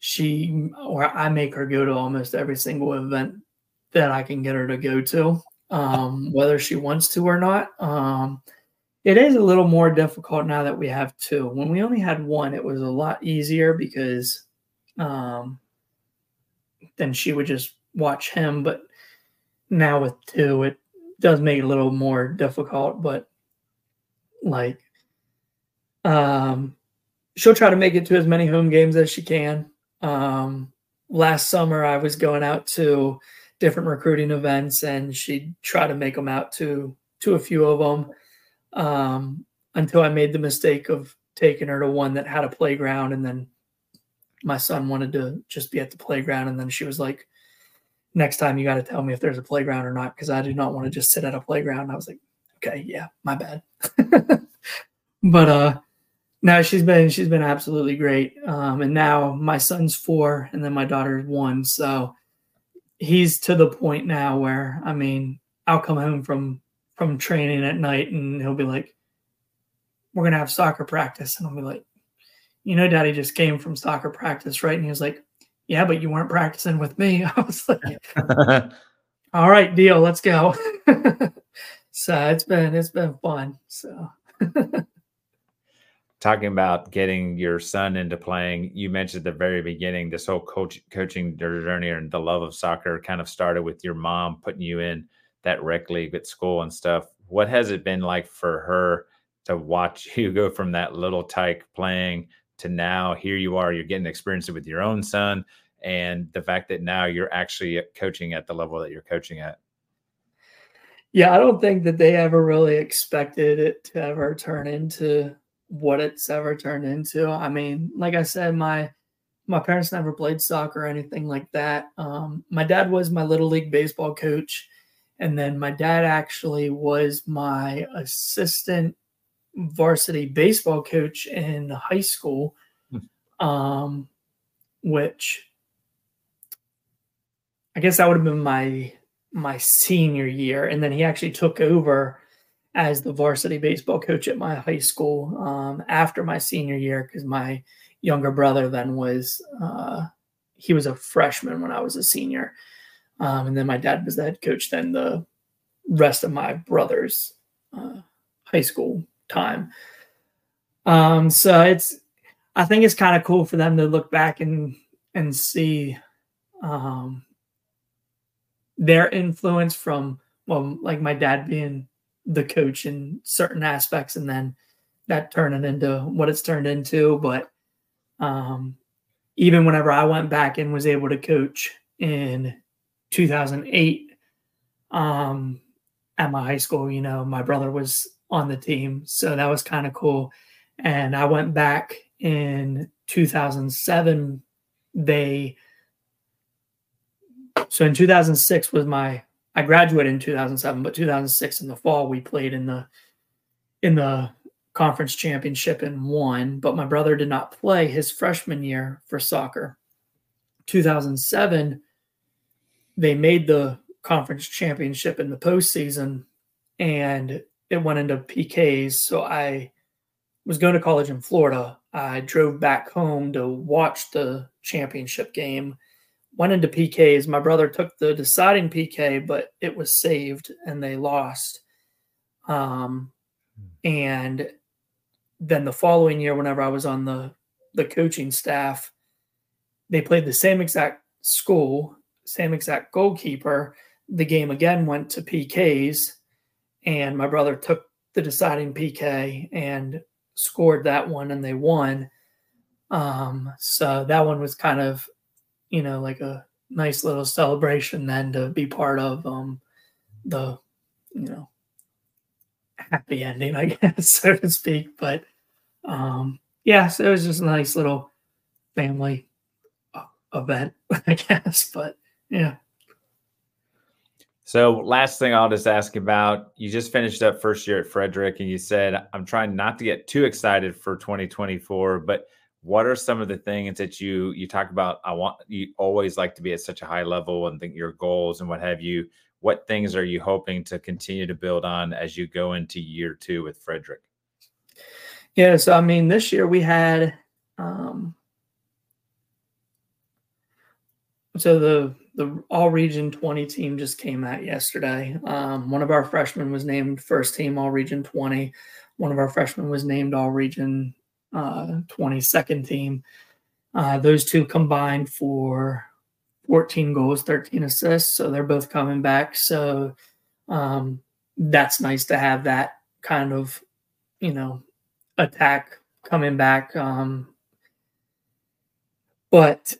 she or I make her go to almost every single event that I can get her to go to, um, whether she wants to or not. Um, it is a little more difficult now that we have two. When we only had one, it was a lot easier because um, then she would just watch him. But now with two, it does make it a little more difficult. But like, um, she'll try to make it to as many home games as she can. Um, last summer, I was going out to different recruiting events, and she'd try to make them out to to a few of them. Um, until I made the mistake of taking her to one that had a playground, and then my son wanted to just be at the playground, and then she was like, "Next time, you got to tell me if there's a playground or not, because I do not want to just sit at a playground." I was like, "Okay, yeah, my bad." but uh no, she's been she's been absolutely great. Um, and now my son's four, and then my daughter's one. So he's to the point now where I mean, I'll come home from from training at night, and he'll be like, "We're gonna have soccer practice," and I'll be like, "You know, Daddy just came from soccer practice, right?" And he was like, "Yeah, but you weren't practicing with me." I was like, "All right, deal, let's go." so it's been it's been fun. So.
Talking about getting your son into playing, you mentioned at the very beginning this whole coach coaching journey and the love of soccer kind of started with your mom putting you in that rec league at school and stuff. What has it been like for her to watch you go from that little tyke playing to now here you are, you're getting experience with your own son and the fact that now you're actually coaching at the level that you're coaching at?
Yeah, I don't think that they ever really expected it to ever turn into what it's ever turned into. I mean, like I said, my my parents never played soccer or anything like that. Um, my dad was my little league baseball coach, and then my dad actually was my assistant varsity baseball coach in high school, hmm. um, which I guess that would have been my my senior year, and then he actually took over as the varsity baseball coach at my high school um, after my senior year because my younger brother then was uh, he was a freshman when I was a senior, um, and then my dad was the head coach. Then the rest of my brother's uh, high school time. Um, so it's I think it's kind of cool for them to look back and and see um, their influence from well, like my dad being the coach in certain aspects and then that turning into what it's turned into. But um, even whenever I went back and was able to coach in 2008 um, at my high school, you know, my brother was on the team. So that was kind of cool. And I went back in 2007. They, so in 2006 was my I graduated in 2007, but 2006 in the fall we played in the in the conference championship and won. But my brother did not play his freshman year for soccer. 2007, they made the conference championship in the postseason, and it went into PKs. So I was going to college in Florida. I drove back home to watch the championship game went into PKs. My brother took the deciding PK, but it was saved and they lost. Um, and then the following year, whenever I was on the the coaching staff, they played the same exact school, same exact goalkeeper. The game again went to PKs, and my brother took the deciding PK and scored that one, and they won. Um, so that one was kind of you know, like a nice little celebration then to be part of um the you know happy ending, I guess, so to speak. But um yeah, so it was just a nice little family uh, event, I guess. But yeah.
So, last thing I'll just ask about you just finished up first year at Frederick, and you said, I'm trying not to get too excited for 2024, but what are some of the things that you you talk about i want you always like to be at such a high level and think your goals and what have you. What things are you hoping to continue to build on as you go into year two with frederick?
Yeah so i mean this year we had um so the the all region 20 team just came out yesterday. Um, one of our freshmen was named first team all region 20 one of our freshmen was named all region uh, 22nd team. Uh, those two combined for 14 goals, 13 assists. So they're both coming back. So um, that's nice to have that kind of, you know, attack coming back. Um, but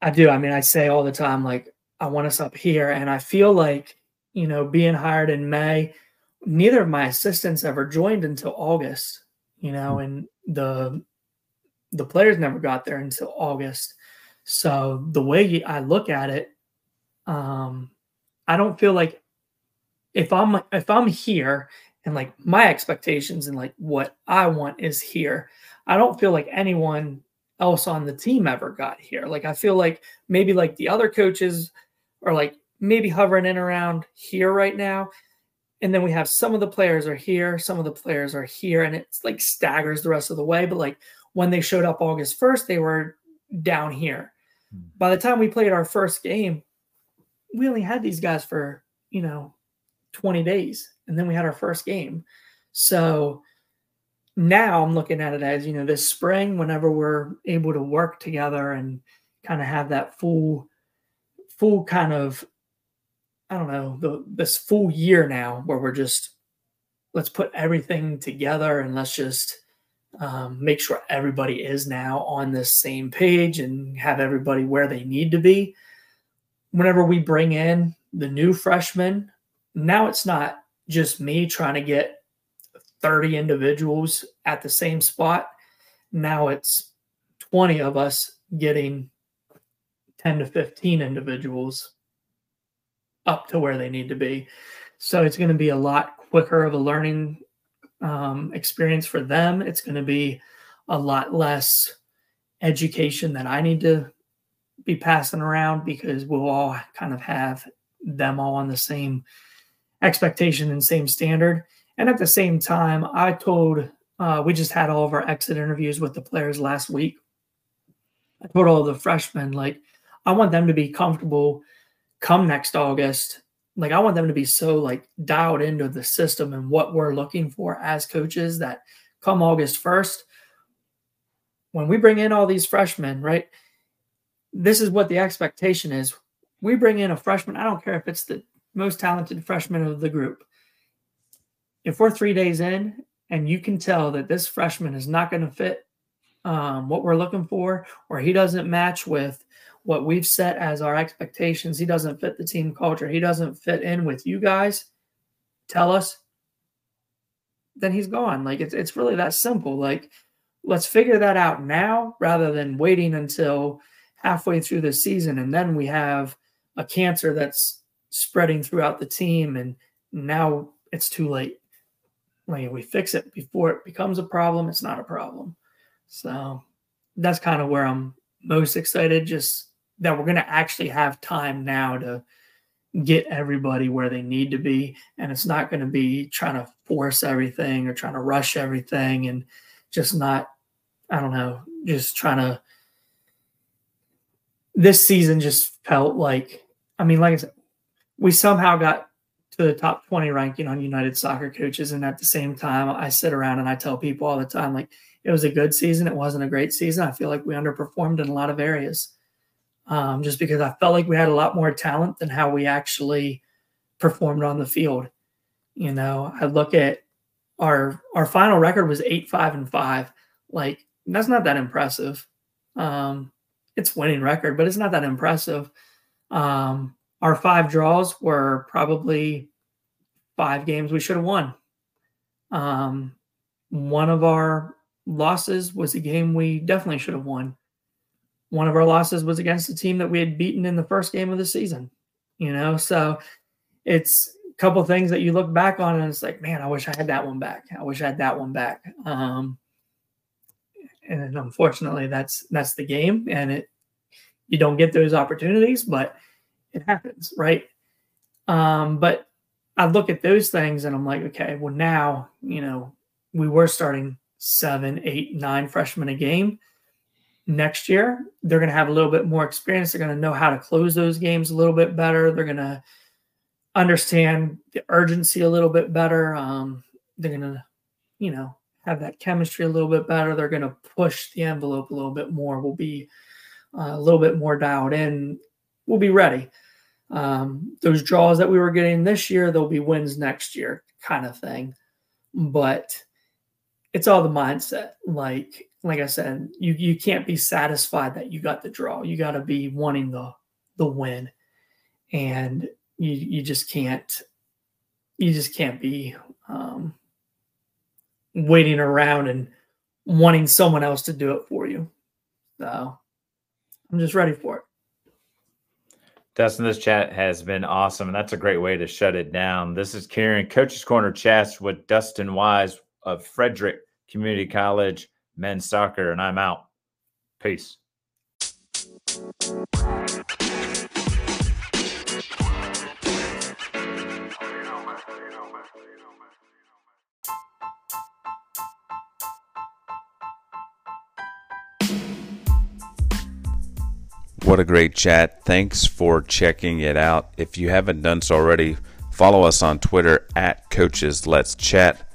I do. I mean, I say all the time, like, I want us up here. And I feel like, you know, being hired in May, neither of my assistants ever joined until August, you know, hmm. and the the players never got there until August. So the way I look at it, um, I don't feel like if I'm if I'm here and like my expectations and like what I want is here, I don't feel like anyone else on the team ever got here. Like I feel like maybe like the other coaches are like maybe hovering in around here right now. And then we have some of the players are here, some of the players are here, and it's like staggers the rest of the way. But like when they showed up August 1st, they were down here. Hmm. By the time we played our first game, we only had these guys for, you know, 20 days. And then we had our first game. So now I'm looking at it as, you know, this spring, whenever we're able to work together and kind of have that full, full kind of, I don't know, the this full year now where we're just let's put everything together and let's just um, make sure everybody is now on the same page and have everybody where they need to be. Whenever we bring in the new freshmen, now it's not just me trying to get 30 individuals at the same spot. Now it's 20 of us getting 10 to 15 individuals up to where they need to be. So it's going to be a lot quicker of a learning um, experience for them. It's going to be a lot less education that I need to be passing around because we'll all kind of have them all on the same expectation and same standard. And at the same time, I told uh, we just had all of our exit interviews with the players last week. I told all the freshmen like I want them to be comfortable come next August like I want them to be so like dialed into the system and what we're looking for as coaches that come August 1st, when we bring in all these freshmen, right? This is what the expectation is. We bring in a freshman, I don't care if it's the most talented freshman of the group. If we're three days in and you can tell that this freshman is not going to fit um, what we're looking for, or he doesn't match with what we've set as our expectations. He doesn't fit the team culture. He doesn't fit in with you guys. Tell us. Then he's gone. Like it's it's really that simple. Like let's figure that out now rather than waiting until halfway through the season and then we have a cancer that's spreading throughout the team and now it's too late. Like we fix it before it becomes a problem, it's not a problem. So that's kind of where I'm most excited. Just that we're going to actually have time now to get everybody where they need to be. And it's not going to be trying to force everything or trying to rush everything and just not i don't know just trying to this season just felt like i mean like i said we somehow got to the top 20 ranking on united soccer coaches. And at the same time i sit around and i tell people all the time like it was a good season. It wasn't a great season. I feel like we underperformed in a lot of areas um, just because I felt like we had a lot more talent than how we actually performed on the field. You know, I look at our our final record was eight five and five. Like that's not that impressive. Um, it's winning record, but it's not that impressive. Um, our five draws were probably five games we should have won. Um, one of our losses was a game we definitely should have won one of our losses was against a team that we had beaten in the first game of the season. You know, so it's a couple things that you look back on and it's like, man, I wish I had that one back. I wish I had that one back. Um, and unfortunately, that's that's the game, and it you don't get those opportunities, but it happens, right? Um, but I look at those things and I'm like, okay, well now you know we were starting seven, eight, nine freshmen a game next year. They're going to have a little bit more experience. They're going to know how to close those games a little bit better. They're going to understand the urgency a little bit better. Um, they're going to, you know, have that chemistry a little bit better. They're going to push the envelope a little bit more. We'll be uh, a little bit more dialed in. We'll be ready. Um, those draws that we were getting this year, there'll be wins next year, kind of thing. But it's all the mindset. Like like I said, you you can't be satisfied that you got the draw. You got to be wanting the the win, and you you just can't you just can't be um, waiting around and wanting someone else to do it for you. So I'm just ready for it.
Dustin, this chat has been awesome, and that's a great way to shut it down. This is Karen, Coaches Corner chats with Dustin Wise of Frederick Community College men's soccer, and I'm out. Peace. What a great chat. Thanks for checking it out. If you haven't done so already, follow us on Twitter at Coaches Let's Chat.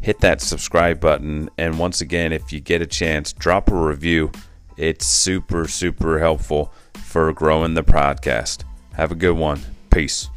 Hit that subscribe button. And once again, if you get a chance, drop a review. It's super, super helpful for growing the podcast. Have a good one. Peace.